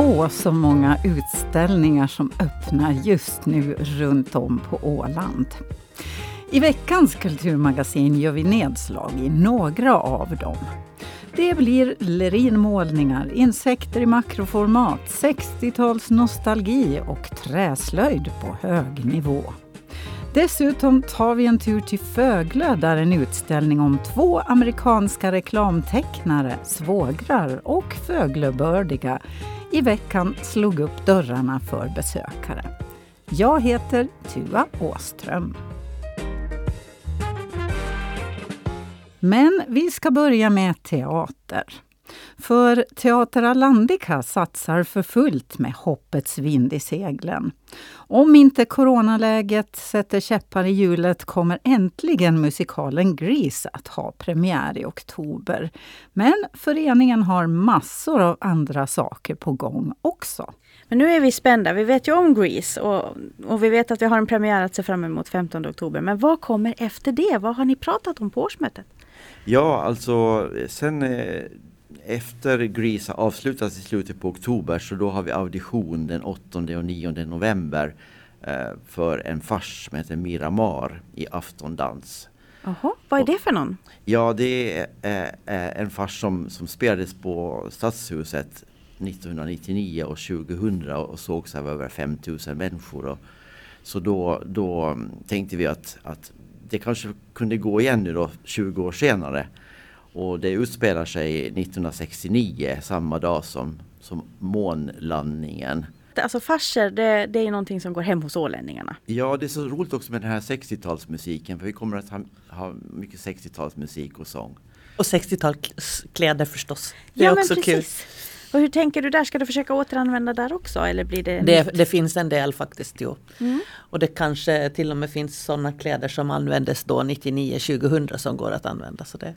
Åh, så många utställningar som öppnar just nu runt om på Åland. I veckans kulturmagasin gör vi nedslag i några av dem. Det blir lerinmålningar, insekter i makroformat, 60-tals nostalgi och träslöjd på hög nivå. Dessutom tar vi en tur till Föglö där en utställning om två amerikanska reklamtecknare, svågrar och Föglöbördiga i veckan slog upp dörrarna för besökare. Jag heter Tua Åström. Men vi ska börja med teater. För Teater Alandica satsar för fullt med hoppets vind i seglen. Om inte coronaläget sätter käppar i hjulet kommer äntligen musikalen Grease att ha premiär i oktober. Men föreningen har massor av andra saker på gång också. Men nu är vi spända. Vi vet ju om Grease och, och vi vet att vi har en premiär att se fram emot 15 oktober. Men vad kommer efter det? Vad har ni pratat om på årsmötet? Ja, alltså sen eh, efter Grease avslutas i slutet på oktober så då har vi audition den 8 och 9 november eh, för en fars som heter Miramar i aftondans. Jaha, vad är det för någon? Ja, det är eh, en fars som, som spelades på Stadshuset 1999 och 2000 och sågs av över 5000 människor. Och, så då, då tänkte vi att, att det kanske kunde gå igen nu då 20 år senare. Och det utspelar sig 1969, samma dag som, som månlandningen. Alltså farser, det, det är någonting som går hem hos ålänningarna. Ja, det är så roligt också med den här 60-talsmusiken för vi kommer att ha, ha mycket 60-talsmusik och sång. Och 60-talskläder förstås. Det är ja, också men kul. precis. Och hur tänker du där? Ska du försöka återanvända där också? Eller blir det, Det, det finns en del faktiskt. Jo. Mm. Och det kanske till och med finns sådana kläder som användes då 99-2000 som går att använda. Så det,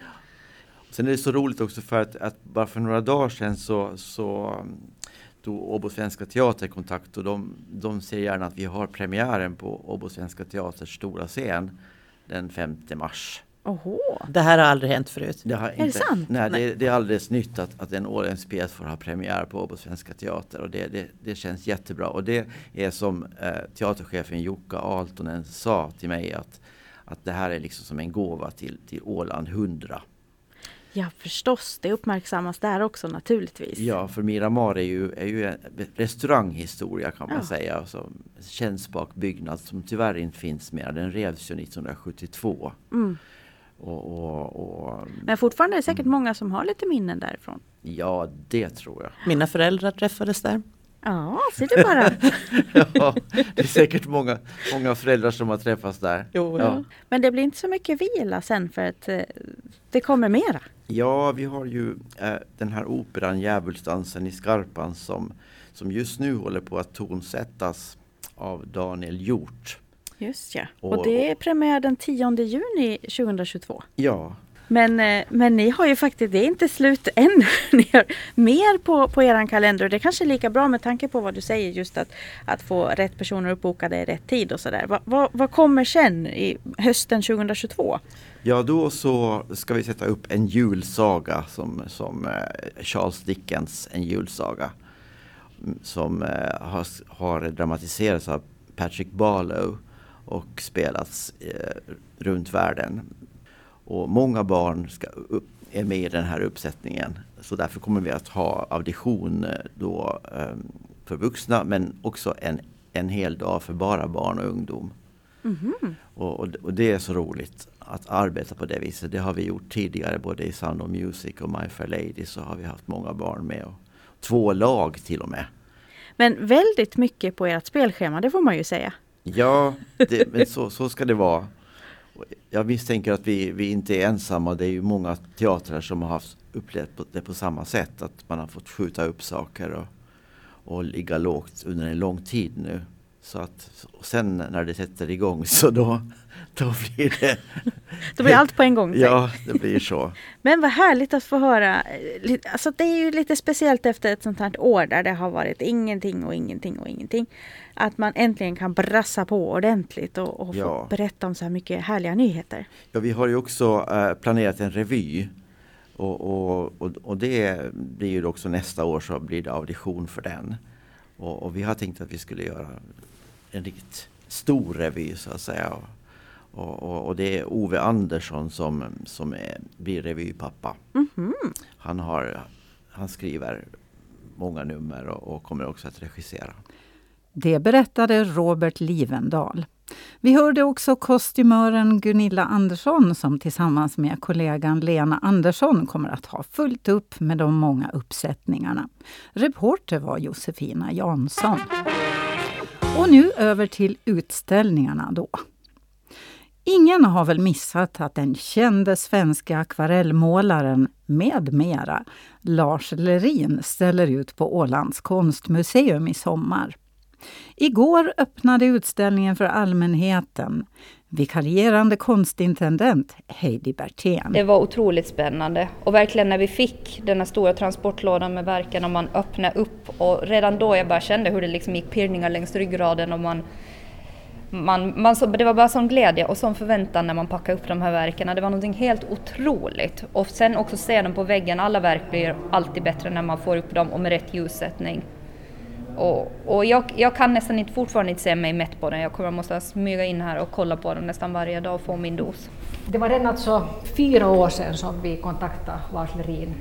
Sen är det så roligt också för att, att bara för några dagar sedan så, så tog Åbo Svenska Teater kontakt och de, de ser gärna att vi har premiären på Åbo Svenska Teaters stora scen den 5 mars. Oho. det här har aldrig hänt förut. Det har det sant? Nej, Nej. Det, det är alldeles nytt att, att en åländsk pjäs får ha premiär på Åbo Svenska Teater och det, det, det känns jättebra. Och det är som eh, teaterchefen Jukka Aaltonen sa till mig att, att det här är liksom som en gåva till, till Åland 100. Ja förstås, det uppmärksammas där också naturligtvis. Ja, för Miramar är ju, är ju en restauranghistoria kan man Ja. säga. Alltså, Känsbak byggnad som tyvärr inte finns mer. Den revs ju 1972. Mm. Och, och, och, Men fortfarande är det säkert många som har lite minnen därifrån. ja, det tror jag. Mina föräldrar träffades där. Ja, ser du bara. Ja, det är säkert många, många föräldrar som har träffats där. Jo, Ja. Men det blir inte så mycket vila sen för att eh, det kommer mera. Ja, vi har ju eh, den här operan Djävulsdansen i Skarpan som, som just nu håller på att tonsättas av Daniel Hjort. Just ja. Och- Och det är premiär den 10 juni 2022. Ja, men, eh, men ni har ju faktiskt, det är inte slut än. Ni har mer på, på er kalender och det är kanske är lika bra med tanke på vad du säger just att, att få rätt personer uppbokade i rätt tid och sådär. Va, vad, vad kommer sen i hösten 2022? Ja, då så ska vi sätta upp en julsaga som, som eh, Charles Dickens, en julsaga. Mm, som eh, har, har dramatiserats av Patrick Barlow och spelats eh, runt världen. Och många barn ska är med i den här uppsättningen. Så därför kommer vi att ha audition eh, då eh, för vuxna men också en, en hel dag för bara barn och ungdom. Och, och, och det är så roligt att arbeta på det viset. Det har vi gjort tidigare både i Sound of Music och My Fair Lady så har vi haft många barn med. Och två lag till och med. Men väldigt mycket på ert spelschema, det får man ju säga. Ja, det, men så, så ska det vara. Jag misstänker att vi, vi inte är ensamma. Det är ju många teatrar som har haft upplevt på- det på samma sätt. Att man har fått skjuta upp saker och, och ligga lågt under en lång tid nu. Så att och sen när det sätter igång så då, då blir det... Då blir allt på en gång. Ja, det blir så. Men vad härligt att få höra. eh, Alltså det är ju lite speciellt efter ett sånt här år där det har varit ingenting och ingenting och ingenting. Att man äntligen kan brassa på ordentligt och, och få Ja. berätta om så här mycket härliga nyheter. Ja, vi har ju också eh, planerat en revy. Och, och, och, och, det blir ju också nästa år så blir det audition för den. Och, och vi har tänkt att vi skulle göra en riktigt stor revy så att säga. Och, och, och, det är Ove Andersson som, som är, blir revypappa. Mm -hmm. han, har, han skriver många nummer och, och kommer också att regissera. Det berättade Robert Livendal. Vi hörde också kostymören Gunilla Andersson som tillsammans med kollegan Lena Andersson kommer att ha fullt upp med de många uppsättningarna. Reporter var Josefina Jansson. Och nu över till utställningarna då. Ingen har väl missat att den kände svenska akvarellmålaren med mera, Lars Lerin, ställer ut på Ålands konstmuseum i sommar. Igår öppnade utställningen för allmänheten. Vikarierande konstintendent Heidi Bertén. Det var otroligt spännande och verkligen när vi fick den här stora transportlådan med verken och man öppnade upp och redan då jag bara kände hur det liksom gick pirrningar längs ryggraden och man man, man, det var bara sån glädje och sån förväntan när man packade upp de här verken. Det var någonting helt otroligt. Och sen också se dem på väggen. Alla verk blir alltid bättre när man får upp dem och med rätt ljussättning. Och, och jag, jag, kan nästan inte, fortfarande inte se mig mätt på den. Jag kommer måste smyga in här och kolla på den nästan varje dag och få min dos. Det var redan alltså fyra år sedan som vi kontaktade Lars Lerin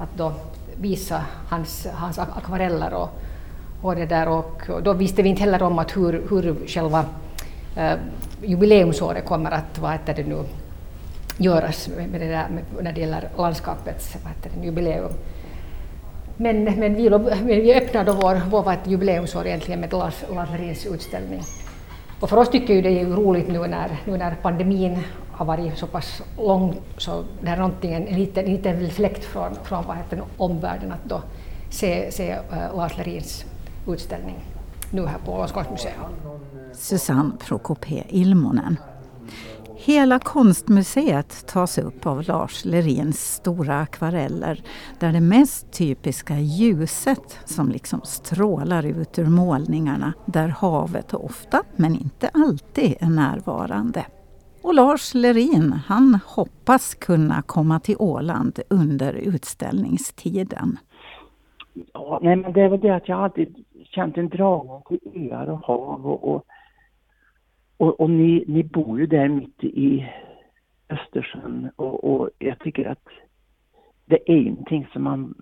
att då visa hans, hans akvareller och, och det där och då visste vi inte heller om att hur, hur själva eh, jubileumsåret kommer att vad heter det nu, göras med det där, med, när det gäller landskapets vad heter det, jubileum. Men, men vi, vi öppnade vår, vår jubileumsår egentligen med Lars, Lars Lerins utställning. Och för oss tycker ju det är roligt nu när, nu när pandemin har varit så pass lång så det är någonting, en liten, en liten fläkt från, från vad heter omvärlden att då se, se eh, uh, Lars Lerins utställning nu här på Ålands konstmuseum. Susanne Prokopé Ilmonen. Hela konstmuseet tas upp av Lars Lerins stora akvareller där det mest typiska ljuset som liksom strålar ut ur målningarna där havet ofta, men inte alltid, är närvarande. Och Lars Lerin, han hoppas kunna komma till Åland under utställningstiden. Ja, nej, men det är väl det att jag alltid känt en dragning till öar och hav och, och och, och ni, ni bor ju där mitt i Östersjön och, och jag tycker att det är någonting som man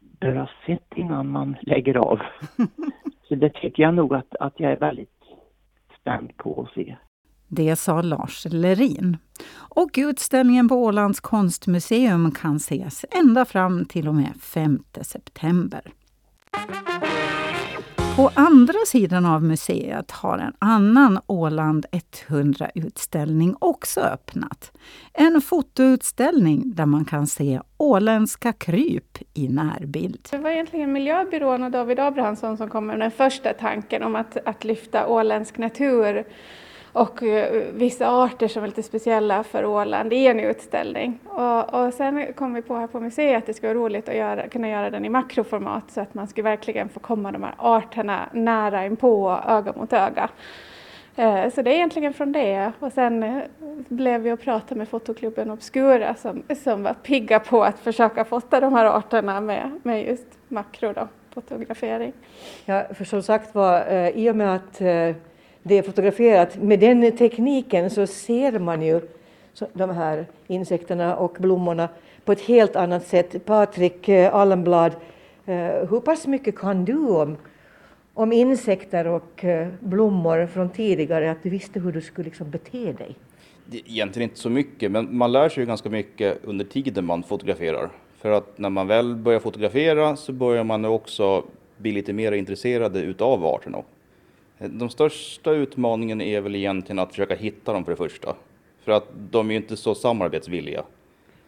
bör ha sett innan man lägger av. Så det tycker jag nog att, att jag är väldigt spänd på att se. Det sa Lars Lerin. Och utställningen på Ålands konstmuseum kan ses ända fram till och med 5 september. På andra sidan av museet har en annan Åland 100-utställning också öppnat. En fotoutställning där man kan se åländska kryp i närbild. Det var egentligen miljöbyrån och David Abrahamsson som kom med den första tanken om att, att lyfta åländsk natur och eh, vissa arter som är lite speciella för Åland i en utställning. Och, och sen kom vi på här på museet att det skulle vara roligt att göra, kunna göra den i makroformat så att man skulle verkligen få komma de här arterna nära inpå, öga mot öga. Eh, så det är egentligen från det. Och sen eh, blev vi och pratade med fotoklubben Obscura som, som var pigga på att försöka fota de här arterna med, med just makrofotografering. Ja, för som sagt var, i och med att det är fotograferat. Med den tekniken så ser man ju de här insekterna och blommorna på ett helt annat sätt. Patrik eh, Allenblad, eh, hur pass mycket kan du om, om insekter och eh, blommor från tidigare, att du visste hur du skulle liksom bete dig? Egentligen inte så mycket, men man lär sig ju ganska mycket under tiden man fotograferar. För att när man väl börjar fotografera så börjar man också bli lite mer intresserad utav arterna de största utmaningen är väl egentligen att försöka hitta dem för det första. För att de är ju inte så samarbetsvilliga.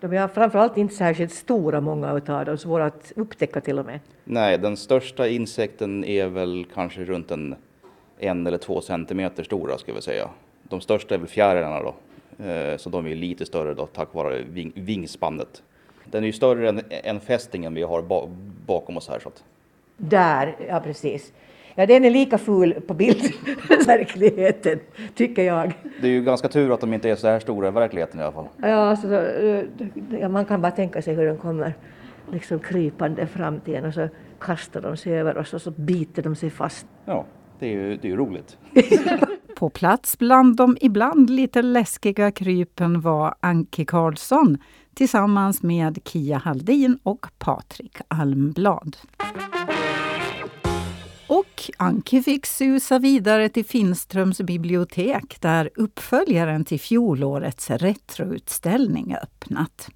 De är framförallt inte särskilt stora, många av dem, svåra att upptäcka till och med. Nej, den största insekten är väl kanske runt en, en eller två centimeter stora, ska vi säga. De största är väl fjärilarna då, eh, så de är lite större då tack vare ving, vingspannet. Den är ju större än, än fästingen vi har bakom oss här. Så att. Där, ja precis. Ja, den är lika ful på bild verkligheten, tycker jag. Det är ju ganska tur att de inte är så här stora i verkligheten i alla fall. Ja, alltså, ja, man kan bara tänka sig hur de kommer liksom krypande fram till en och så kastar de sig över oss och så biter de sig fast. Ja, det är ju, det är ju roligt. På plats bland de ibland lite läskiga krypen var Anki Karlsson tillsammans med Kia Haldin och Patrik Almblad. Och Anki fick susa vidare till Finströms bibliotek där uppföljaren till fjolårets retroutställning öppnat.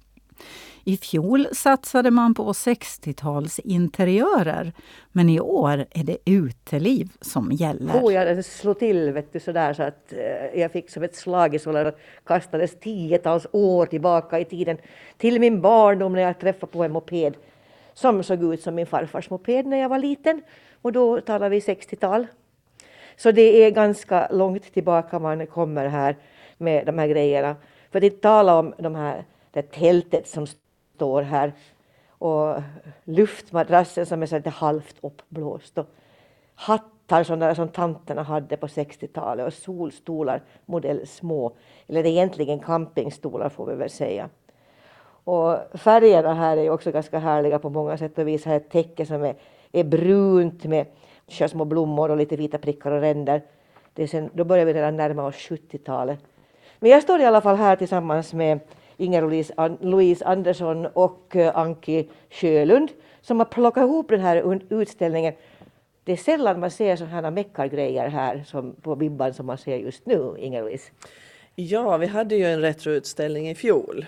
I fjol satsade man på 60-talsinteriörer, men i år är det uteliv som gäller. Oh, jag slog till vet du, sådär så att eh, jag fick som ett slag i solen och kastades tiotals år tillbaka i tiden till min barndom när jag träffade på en moped som såg ut som min farfars moped när jag var liten. Och då talar vi 60-tal. Så det är ganska långt tillbaka man kommer här med de här grejerna. För att inte tala om de här, det tältet som står här och luftmadrassen som är så lite halvt uppblåst och hattar sådana som tanterna hade på 60-talet och solstolar modell små, eller egentligen campingstolar får vi väl säga. Och färgerna här är också ganska härliga på många sätt och vis. Här är ett täcke som är, är brunt med små blommor och lite vita prickar och ränder. Det är sen, då börjar vi redan närma oss 70-talet. Men jag står i alla fall här tillsammans med Inger-Louise Andersson och eh, Anki Sjölund som har plockat ihop den här utställningen. Det är sällan man ser sådana här meckargrejer här som på Bibban som man ser just nu, Inger-Louise. Ja, vi hade ju en retroutställning i fjol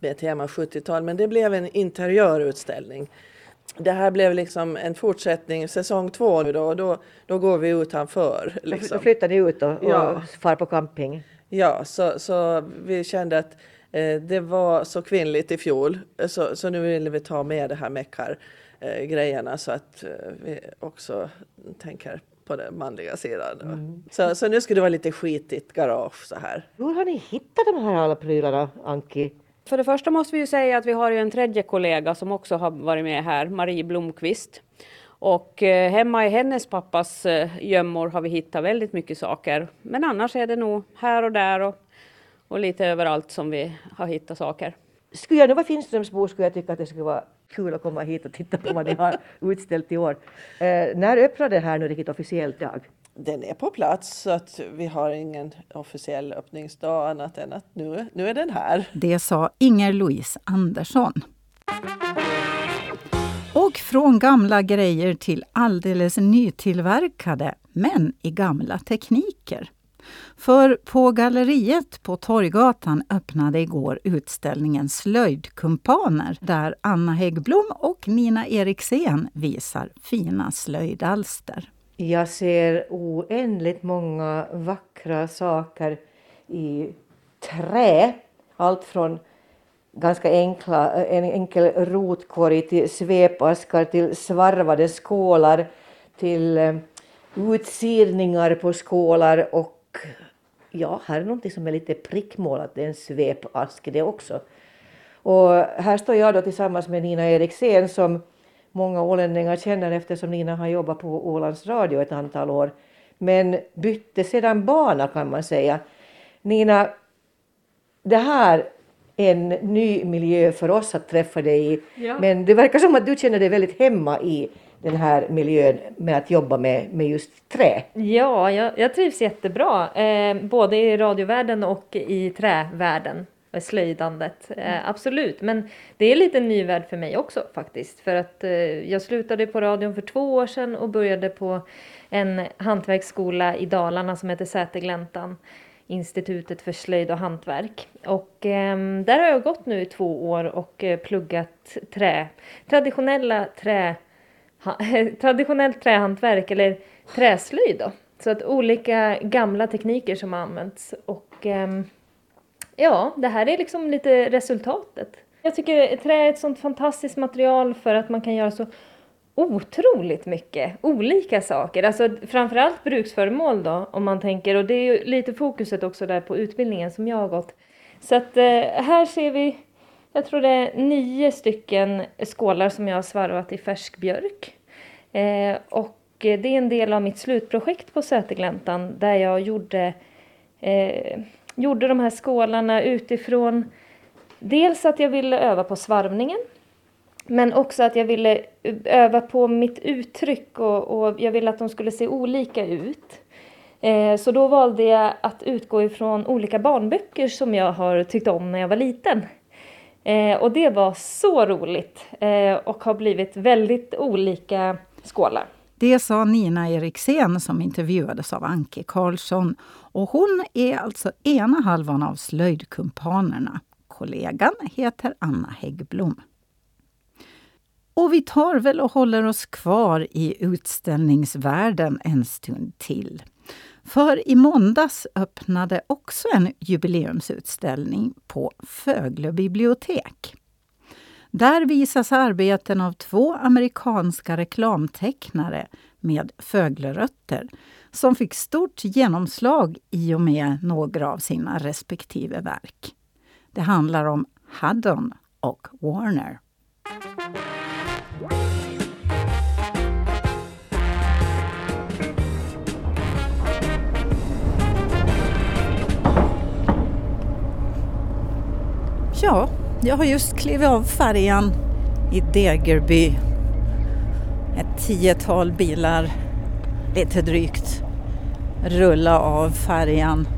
med tema 70-tal, men det blev en interiörutställning. Det här blev liksom en fortsättning, säsong två nu då, och då, då går vi utanför. Liksom. Då flyttar ni ut och, och ja. far på camping? Ja, så, så vi kände att Eh, det var så kvinnligt i fjol så, så nu vill vi ta med det här meckar eh, grejerna så att eh, vi också tänker på den manliga sidan. Mm. Så, så nu ska det vara lite skitigt garage så här. Hur har ni hittat de här alla prylarna, Anki? För det första måste vi ju säga att vi har ju en tredje kollega som också har varit med här, Marie Blomqvist. Och eh, hemma i hennes pappas eh, gömmor har vi hittat väldigt mycket saker. Men annars är det nog här och där och och lite överallt som vi har hittat saker. Skulle jag nu vara Finströmsbo skulle jag tycka att det skulle vara kul att komma hit och titta på vad ni har utställt i år. Eh, när öppnar det här nu riktigt officiellt dag? Den är på plats så att vi har ingen officiell öppningsdag annat än att nu, nu är den här. Det sa Inger-Louise Andersson. Och från gamla grejer till alldeles nytillverkade, men i gamla tekniker. För på galleriet på Torggatan öppnade igår utställningen Slöjdkumpaner där Anna Häggblom och Nina Eriksén visar fina slöjdalster. Jag ser oändligt många vackra saker i trä. Allt från ganska enkla, en enkel rotkorg till svepaskar till svarvade skålar till utsidningar utsirningar på skålar och ja, här är någonting som är lite prickmålat, det är en svepask det också. Och här står jag då tillsammans med Nina Eriksén som många ålänningar känner eftersom Nina har jobbat på Ålands Radio ett antal år. Men bytte sedan bana kan man säga. Nina, det här är en ny miljö för oss att träffa dig i. Ja. Men det verkar som att du känner dig väldigt hemma i den här miljön med att jobba med, med just trä? Ja, jag, jag trivs jättebra, eh, både i radiovärlden och i trävärlden, slöjdandet. Eh, mm. absolut, men det är lite en ny värld för mig också faktiskt. För att eh, jag slutade på radion för två år sedan och började på en hantverksskola i Dalarna som heter Sätergläntan. Institutet för slöjd och hantverk. Och eh, där har jag gått nu i två år och eh, pluggat trä, traditionella trä traditionellt trähantverk eller träslöjd då. Så att olika gamla tekniker som har använts och eh, ja, det här är liksom lite resultatet. Jag tycker trä är ett sånt fantastiskt material för att man kan göra så otroligt mycket olika saker. Alltså framförallt bruksföremål då om man tänker och det är ju lite fokuset också där på utbildningen som jag har gått. Så att eh, här ser vi jag tror det är nio stycken skålar som jag har svarvat i färsk björk. Eh, och det är en del av mitt slutprojekt på Sätergläntan där jag gjorde, eh, gjorde de här skålarna utifrån dels att jag ville öva på svarvningen men också att jag ville öva på mitt uttryck och, och jag ville att de skulle se olika ut. Eh, så då valde jag att utgå ifrån olika barnböcker som jag har tyckt om när jag var liten. Eh, och det var så roligt eh, och har blivit väldigt olika skålar. Det sa Nina Eriksén som intervjuades av Anke Karlsson. Och hon är alltså ena halvan av slöjdkumpanerna. Kollegan heter Anna Häggblom. Och vi tar väl och håller oss kvar i utställningsvärlden en stund till. För i måndags öppnade också en jubileumsutställning på Fögle bibliotek. Där visas arbeten av två amerikanska reklamtecknare med Föglerötter som fick stort genomslag i och med några av sina respektive verk. Det handlar om Haddon och Warner. Ja, jag har just klivit av färjan i Degerby. Ett tiotal bilar, lite drygt, rulla av färjan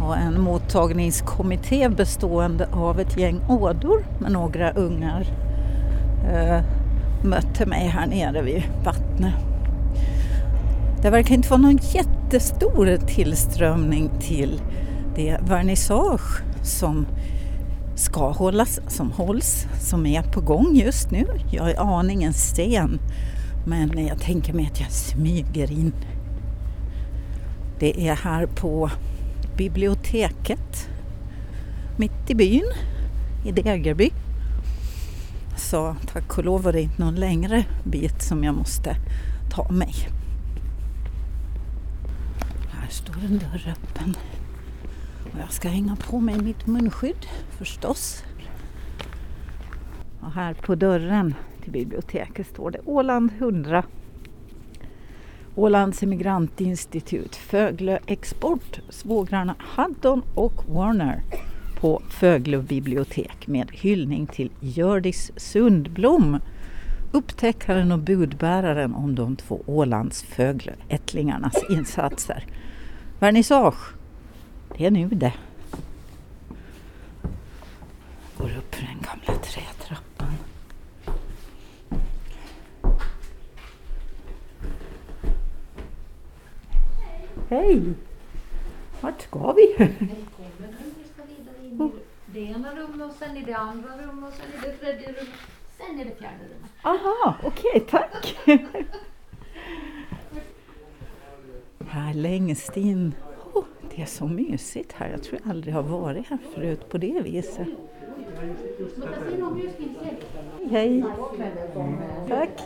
och en mottagningskommitté bestående av ett gäng ådor med några ungar eh, mötte mig här nere vid vattnet. Det verkar inte vara någon jättestor tillströmning till det vernissage som ska hållas, som hålls, som är på gång just nu. Jag är aningen sen, men jag tänker mig att jag smyger in. Det är här på biblioteket mitt i byn, i Degerby. Så tack och lov var det inte någon längre bit som jag måste ta mig. Här står en dörr öppen. Och jag ska hänga på mig mitt munskydd förstås. Och här på dörren till biblioteket står det Åland 100. Ålands emigrantinstitut, Föglö Export, svågrarna Haddon och Warner på Föglö bibliotek med hyllning till Gördis Sundblom, upptäckaren och budbäraren om de två Ålands Fögle-ättlingarnas insatser. Vernissage det är nu det. Går upp för den gamla trätrappan. Hej! Vart ska vi? Välkommen. det ena rummet och sen i det andra rummet och sen i det tredje rummet. Sen i det fjärde rummet. Aha, okej, okay, tack. här längst in det är så mysigt här. Jag tror jag aldrig har varit här förut på det viset. Hej! Tack!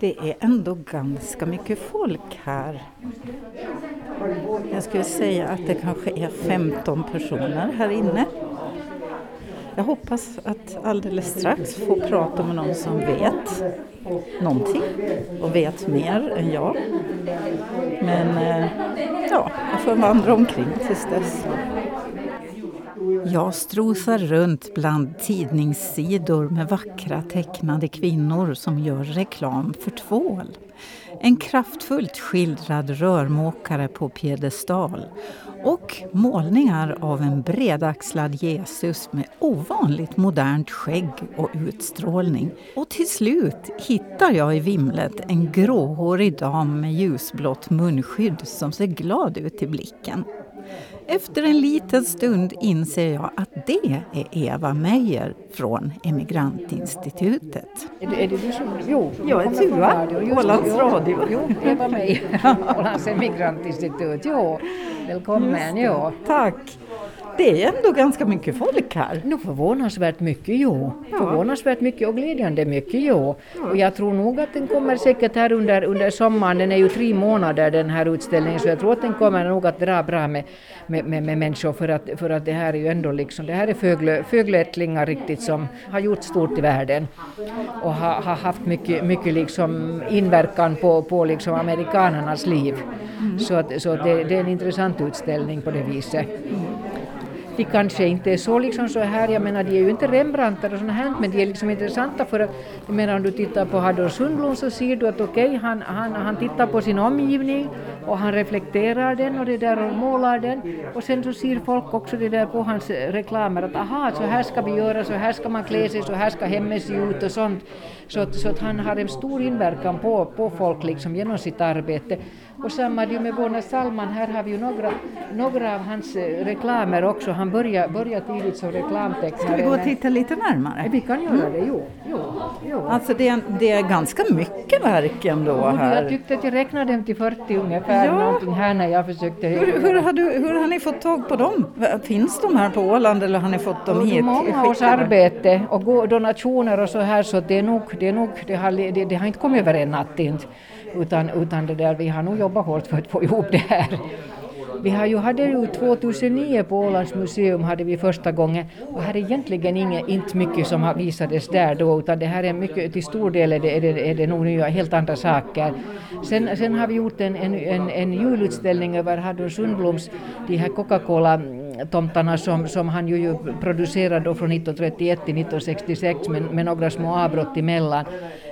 Det är ändå ganska mycket folk här. Jag skulle säga att det kanske är 15 personer här inne. Jag hoppas att alldeles strax få prata med någon som vet någonting och vet mer än jag. Men eh, ja, jag får vandra omkring tills dess. Jag strosar runt bland tidningssidor med vackra tecknade kvinnor som gör reklam för tvål. En kraftfullt skildrad rörmokare på piedestal och målningar av en bredaxlad Jesus med ovanligt modernt skägg och utstrålning. Och till slut hittar jag i vimlet en gråhårig dam med ljusblått munskydd som ser glad ut i blicken. Efter en liten stund inser jag att det är Eva Meijer från Emigrantinstitutet. Är det, är det du som... Jo, jag är Tua, Ålands Radio. Jo, Eva Meijer, Ålands Emigrantinstitut. Jo, välkommen. Jo. Tack. Det är ändå ganska mycket folk här. Nu förvånansvärt mycket, jo. Ja. Förvånansvärt mycket och glädjande mycket, jo. Och jag tror nog att den kommer säkert här under, under sommaren. Den är ju tre månader den här utställningen så jag tror att den kommer nog att dra bra med, med, med, med människor för att, för att det här är ju ändå liksom, det här är fågel, fågelättlingar riktigt som har gjort stort i världen och har, har haft mycket, mycket liksom inverkan på, på liksom amerikanernas liv. Så, att, så det, det är en intressant utställning på det viset. De kanske inte är så liksom så här, jag menar de är ju inte Rembrandtar och sånt här, men de är liksom intressanta för att, jag menar om du tittar på Hador Sundblom så ser du att okej, okay, han, han, han tittar på sin omgivning och han reflekterar den och det där och målar den och sen så ser folk också det där på hans reklamer att aha, så här ska vi göra, så här ska man klä sig, så här ska hemmet se ut och sånt. Så att, så att han har en stor inverkan på, på folk liksom genom sitt arbete. Och samma är det ju med Bona Salman, här har vi ju några, några av hans eh, reklamer också. Han började, började tidigt som reklamtecknare. Ska vi gå och titta lite närmare? Vi kan göra det, jo. jo, jo. Alltså det är, det är ganska mycket verk ändå Och Jag här. tyckte att jag räknade dem till 40 ungefär, Ja. någonting här när jag försökte Hur, hur, har du, hur har ni fått tag på dem? Finns de här på Åland eller har ni fått dem hit? Många års arbete och donationer och så här så det är nog, det, är nog, det, har, det, det har inte kommit över en natt inte. Utan, utan det där, vi har nog jobbat hårt för att få ihop det här. Vi har ju, hade ju 2009 på Ålands museum hade vi första gången och här är egentligen inget, inte mycket som har visades där då utan det här är mycket, till stor del är det, är det, är det nog nya, helt andra saker. Sen, sen har vi gjort en, en, en, en julutställning över Hador Sundbloms de här Coca-Cola tomtarna som, som han ju, ju producerade då från 1931 till 1966 med, med några små avbrott emellan.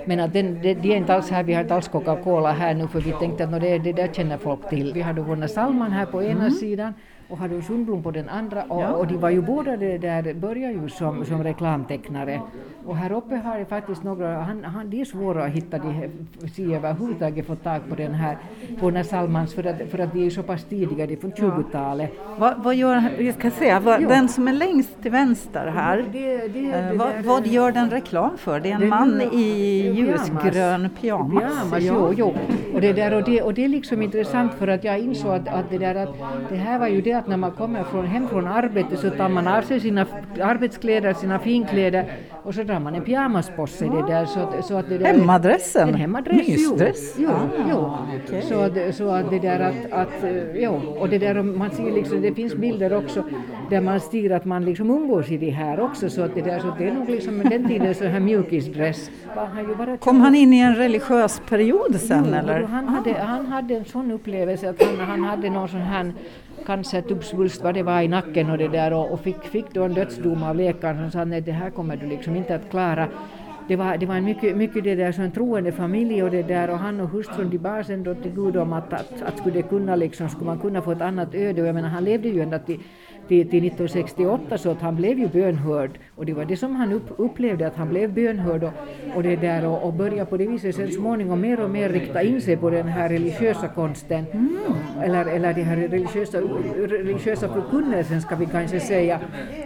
Men att den, det, de är inte alls här, vi har inte alls Coca-Cola här nu för vi tänkte att nå, det, det där känner folk till. Vi hade Vonna Salman här på ena sidan och hade Sundblom på den andra och, Ja. och de var ju båda det där, började ju som, som reklamtecknare. Och här uppe har jag faktiskt några, han, han, de är svåra att hitta, de se överhuvudtaget få tag på den här Vonna Salmans för att, för att de är så pass tidiga, de är från 20-talet. Vad, vad gör, vi ska se, vad, den som är längst till vänster här, Det, det, eh, det vad, där- vad gör den reklam för? Det är en Det man i ljusgrön pyjamas. Pyjamas, jo, jo. Och det, där, och, det, och det är liksom intressant för att jag insåg att, att, det där, att det här var ju det att när man kommer från, hem från arbetet så tar man av sig sina arbetskläder, sina finkläder och så drar man en pyjamas på sig. Det där, så att, så att det där, Hemmadressen? En hemmadress, Mysdress? jo. jo, Ah, jo. okej. Så, att, så att det där att, att jo, och det där man ser liksom, det finns bilder också där man ser att man liksom umgås i det här också så att det där, så det är nog liksom den tiden så här mjukisdress. Han Kom han in i en religiös period sen Jo, eller? Han hade, han hade en sån upplevelse att han, han hade någon sån här cancertuppsvulst vad det var i nacken och det där och, och fick, fick då en dödsdom av läkaren. Som sa nej det här kommer du liksom inte att klara. Det var, det var en mycket, mycket det där, så en troende familj och det där och han och hustrun de bar sen då till Gud om att, att, att skulle, kunna liksom, skulle man kunna få ett annat öde. Och jag menar han levde ju ända till till, till 1968 så att han blev ju bönhörd och det var det som han upp, upplevde att han blev bönhörd och, och det där och, och började på det viset sen småningom mer och mer rikta in sig på den här religiösa konsten. Eller, eller den här religiösa, religiösa förkunnelsen ska vi kanske säga.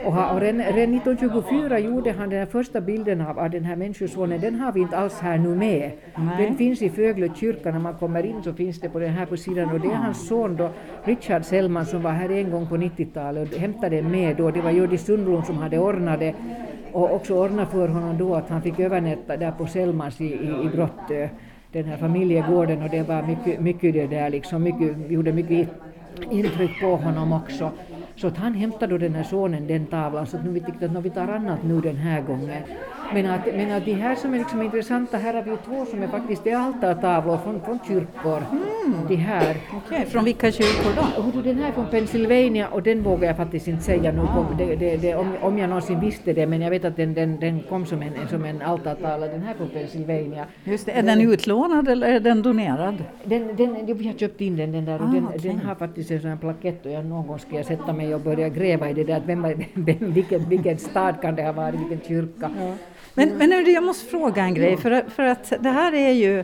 Och, ha, och redan, redan 1924 gjorde han den här första bilden av, av den här människosonen den har vi inte alls här nu med. Nej. den finns i Fögle kyrka när man kommer in så finns det på den här på sidan. Och det är hans son då Richard Sellman som var här en gång på 90-talet och hämtade med då. Det var Hjördis Sundblom som hade ordnat det och också ordna för honom då att han fick övernatta där på Selmans i, i, i Brottö, den här familjegården och det var mycket, mycket det där liksom, mycket, gjorde mycket intryck på honom också. Så att han hämtade då den här sonen den tavlan så att nu vi tyckte att nu vi tar annat nu den här gången. Men att, men att de här som är liksom intressanta, här har vi ju två som är faktiskt är altartavlor från, från kyrkor. De här. Okej, från vilka kyrkor då? Den här är från Pennsylvania och den vågar jag faktiskt inte säga nu kom, det, det, det, om, om jag någonsin visste det men jag vet att den, den, den kom som en, som en altartavla, den här från Pennsylvania. Just det, är den utlånad eller är den donerad? Den, den, vi har köpt in den, den där och Ah, den, okej. den har faktiskt en sån här plakett och jag någon gång ska jag sätta mig och börja gräva i det där, att vem, vem, vilken, vilken stad kan det ha varit, vilken kyrka. Men, men nu, jag måste fråga en grej, för, för att det här är ju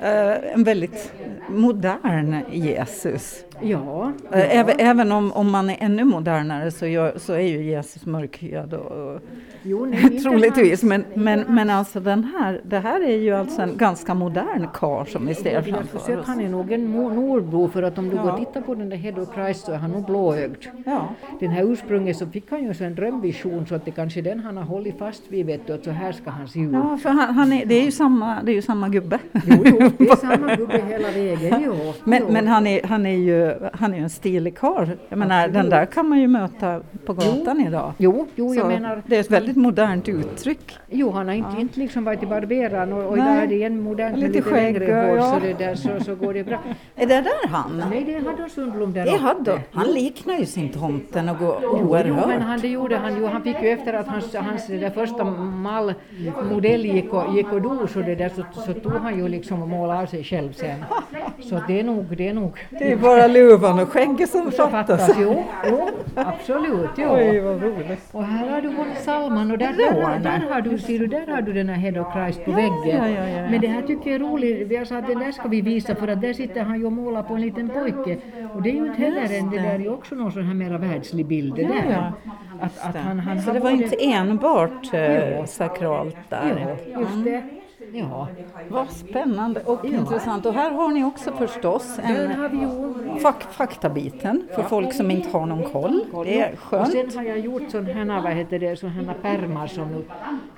eh, en väldigt modern Jesus. Ja. Eh, Även, även om, om man är ännu modernare så, gör, så är ju Jesus mörkhyad och, och Jo, nej, troligtvis. Men, men, men alltså den här, det här är ju alltså en ganska modern karl som vi ser framför oss. han är nog en nordbo för att om du Ja. går och tittar på den där Head of Christ så är han nog blåögd. Ja. Den här ursprunget så fick han ju en drömvision så att det kanske är den han har hållit fast vid vet du, att så här ska han se ut. Ja, för han, han är, det är ju samma, det är ju samma gubbe. Jo, jo, det är samma gubbe hela vägen. Jo, Men, jo. men han, är, han, är ju, han är ju en stilig karl. Jag menar, den där kan man ju möta på gatan idag. Jo, jo jag Så menar... Det är ett väldigt modernt uttryck. Jo, han har inte, inte liksom varit i barberaren och, och idag är det en modern Lite lite skägg, längre hår ja. så, det där, så, så går det bra. Är det där han? Nej, det hade Sundblom där Det uppe. hade Han liknar ju sin tomten och går Jo, jo, oerhört. men han, det gjorde han ju. Han fick ju efter att hans, hans det där första mallmodell gick och, gick och dog så, det där, så, så tog han ju liksom och målade av sig själv sen. Så det är nog, det är nog. Det är bara luvan och skägget som fattas. fattas. Jo, jo, absolut. Jo. Oj, vad roligt. Och här har du vår Salman och där, Ja, där, där har du, ser du, där har du den här Head of Christ på väggen. ja, ja, ja. Men det här tycker jag är roligt. Vi har sagt att det där ska vi visa för att där sitter han ju och målar på en liten pojke. Och det är ju inte heller en, det där är ju också någon sån här mera världslig bild det Ja, där. ja. Att, att han, han Så det var både- inte enbart eh, Ja. sakralt där. Ja, just det. Ja. Vad spännande och intressant. Och här har ni också förstås en fak faktabiten för folk som inte har någon koll. Det är Och skönt. sen har jag gjort sådana här, vad heter det, sådana pärmar som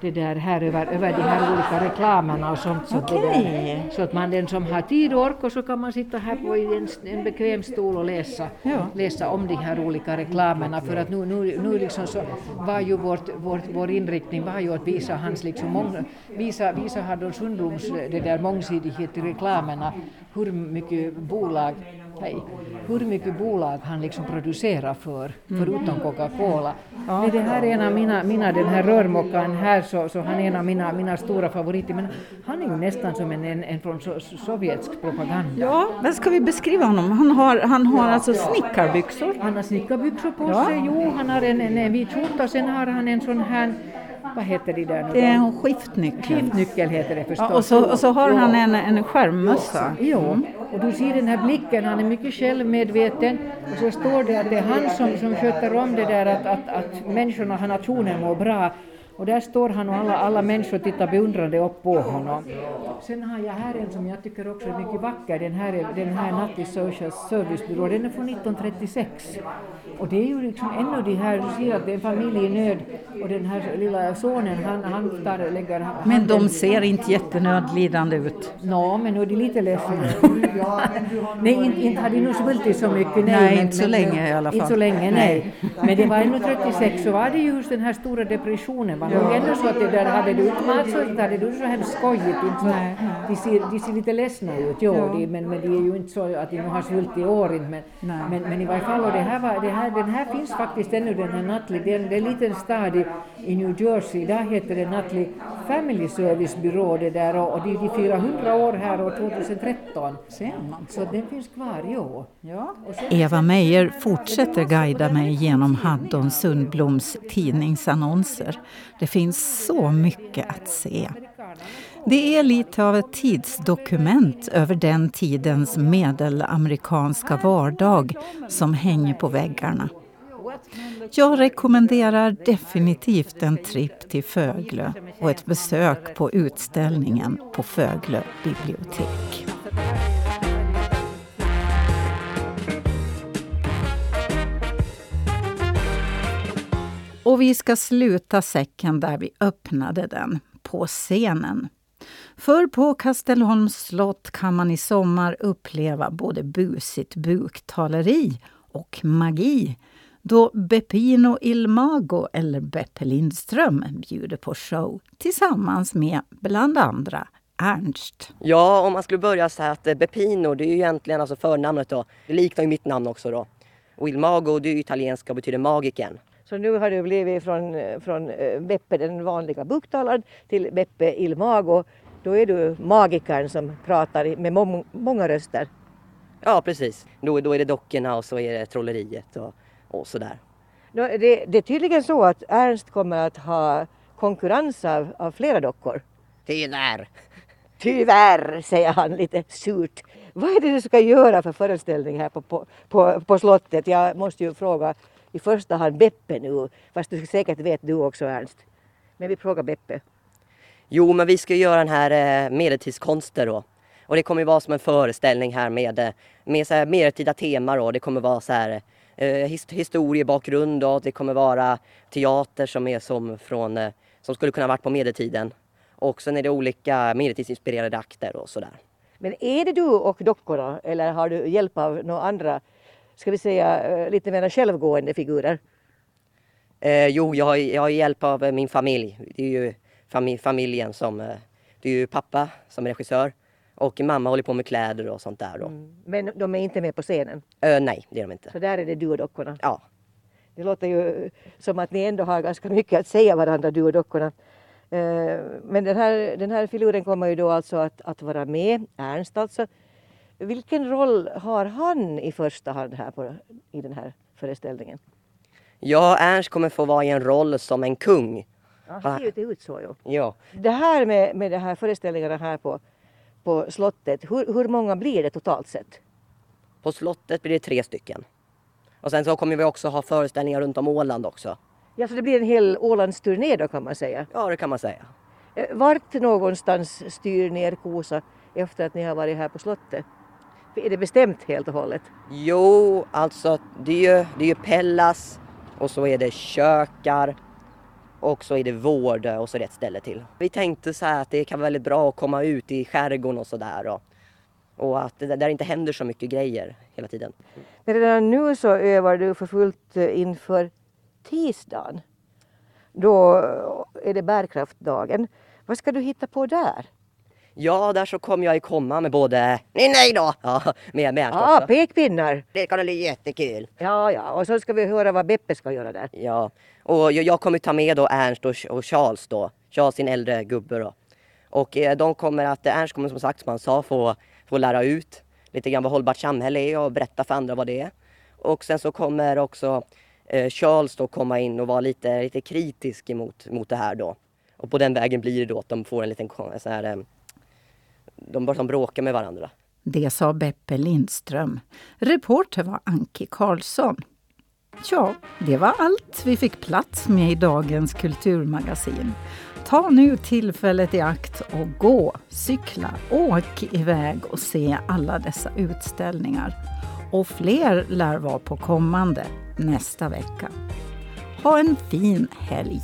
det där här över, över de här olika reklamerna och sånt. Så, där, så att man den som har tid och ork och så kan man sitta här på en, en bekväm stol och läsa, Ja. läsa om de här olika reklamerna för att nu, nu, nu liksom så var ju vårt, vårt, vår inriktning var ju att visa hans liksom mång, visa, visa Haddon Sundbloms det där mångsidighet i reklamerna, hur mycket bolag Hej. Hur mycket bolag han liksom producerar för, förutom Coca-Cola. Nej, det här är en av mina, mina den här rörmokaren här, så, så han är en av mina, mina stora favoriter. Men han är ju nästan som en, en, en från so, sovjetsk propaganda. Ja, men ska vi beskriva honom? Han har, han har alltså snickarbyxor. Han har snickarbyxor på Ja. sig, jo, han har en, en, en vit skjorta och sen har han en sån här, vad heter det där nu Det är en skiftnyckel. Skiftnyckel heter det förstås. Ja, och, så, och så har han en, en skärmmössa. Jo, och du ser den här blicken, han är mycket självmedveten. Och så står det att det är han som, som sköter om det där att, att, att människorna, nationen mår bra. Och där står han och alla, alla människor tittar beundrande upp på honom. Sen har jag här en som jag tycker också är mycket vacker. Den här, är, den här Natti Social Service Bureau, den är från 1936. Och det är ju liksom ännu det här, du ser att det är en familj i nöd och den här lilla sonen han, han tar, lägger Men de ser inte jättenödlidande ut. Nå, men nu är de lite ledsna. nej, inte, inte har de nog svultit så mycket. Nej, Nej, men, inte så men, länge i alla fall. Inte så länge, nej. Nej. Men det var ännu 36 så var det just den här stora depressionen. Ja. ändå så att det där hade du inte mat så inte hade du så hemskt skojigt. Inte så, de, ser, de ser lite ledsna ut, jo, Ja. de, men, men de är ju inte så att de nu har svultit i år inte. Men, men, men i varje fall, och det här var, det här, den här finns faktiskt ännu, den här Nutley. Det är en, det är en liten stad i, i New Jersey. Där heter det Nutley Family Service Bureau det där och, och de, de firar 100 år här år 2013. Ser man. Så den finns kvar, jo. Ja. Eva Meijer fortsätter guida mig genom Haddon Sundbloms tidningsannonser. Det finns så mycket att se. Det är lite av ett tidsdokument över den tidens medelamerikanska vardag som hänger på väggarna. Jag rekommenderar definitivt en tripp till Föglö och ett besök på utställningen på Föglö bibliotek. Och vi ska sluta säcken där vi öppnade den, på scenen. För på Kastelholms slott kan man i sommar uppleva både busigt buktaleri och magi då Beppino Il Mago eller Beppe Lindström bjuder på show tillsammans med bland andra Ernst. Ja, om man skulle börja så här att eh, Beppino, det är ju egentligen alltså förnamnet då. Det liknar ju mitt namn också då. Och Il Mago, det är ju italienska och betyder magiken. Så nu har du blivit från, från eh, Beppe den vanliga buktalaren till Beppe Il Mago. Då är du magikern som pratar med må- många röster. Ja, precis. Då, då är det dockorna och så är det trolleriet och, och sådär. Det, det är tydligen så att Ernst kommer att ha konkurrens av, av flera dockor. Tyvärr. Tyvärr, säger han lite surt. Vad är det du ska göra för föreställning här på, på, på, på slottet? Jag måste ju fråga i första hand Beppe nu, fast du säkert vet du också Ernst. Men vi frågar Beppe. Jo, men vi ska göra den här eh, medeltidskonster då. Och det kommer ju vara som en föreställning här med, eh, med så här medeltida tema då. Det kommer vara så här eh, his historiebakgrund då. Det kommer vara teater som är som från, eh, som skulle kunna varit på medeltiden. Och sen är det olika medeltidsinspirerade akter och sådär. Men är det du och dockorna eller har du hjälp av några andra, ska vi säga eh, lite mer självgående figurer? Eh, jo, jag har, jag har hjälp av eh, min familj. Det är ju familj, familjen som... Eh, det är ju pappa som är regissör och mamma håller på med kläder och sånt där då. Mm. Men de är inte med på scenen? Eh, nej, det är de inte. Så där är det du och dockorna? Ja. Det låter ju som att ni ändå har ganska mycket att säga varandra, du och dockorna. Eh, men den här, den här filuren kommer ju då alltså att, att vara med, Ernst alltså. Vilken roll har han i första hand här på, i den här föreställningen? Ja, Ernst kommer få vara i en roll som en kung. Ja, han ser ju ut så ju. Ja. Det här med, med de här föreställningarna här på, på slottet, hur, hur många blir det totalt sett? På slottet blir det tre stycken. Och sen så kommer vi också ha föreställningar runt om Åland också. Ja, så det blir en hel Ålandsturné då kan man säga? Ja, det kan man säga. Eh, vart någonstans styr ner Kosa efter att ni har varit här på slottet? Är det bestämt helt och hållet? Jo, alltså det är ju, det är ju Pellas och så är det Kökar och så är det Vård och så är det ett ställe till. Vi tänkte så här att det kan vara väldigt bra att komma ut i skärgården och sådär och, och att det där inte händer så mycket grejer hela tiden. Men redan nu så övar du för fullt eh, inför tisdagen. Då är det bärkraftdagen. Vad ska du hitta på där? Ja, där så kommer jag ju komma med både nej, nej då, ja, med, med Ja, pekpinnar. Det kan bli jättekul. Ja, ja, och så ska vi höra vad Beppe ska göra där. Ja, och jag, jag kommer ta med då Ernst och, och Charles då. Charles sin äldre gubbe då. Och eh, de kommer att, Ernst kommer som sagt som han sa få, få lära ut lite grann vad hållbart samhälle är och berätta för andra vad det är. Och sen så kommer också eh, Charles då komma in och vara lite, lite kritisk emot mot det här då. Och på den vägen blir det då att de får en liten så här, eh, de bara bråka med varandra. Det sa Beppe Lindström. Reporter var Anki Karlsson. Ja, det var allt vi fick plats med i dagens kulturmagasin. Ta nu tillfället i akt och gå, cykla, åk iväg och se alla dessa utställningar. Och fler lär vara på kommande nästa vecka. Ha en fin helg!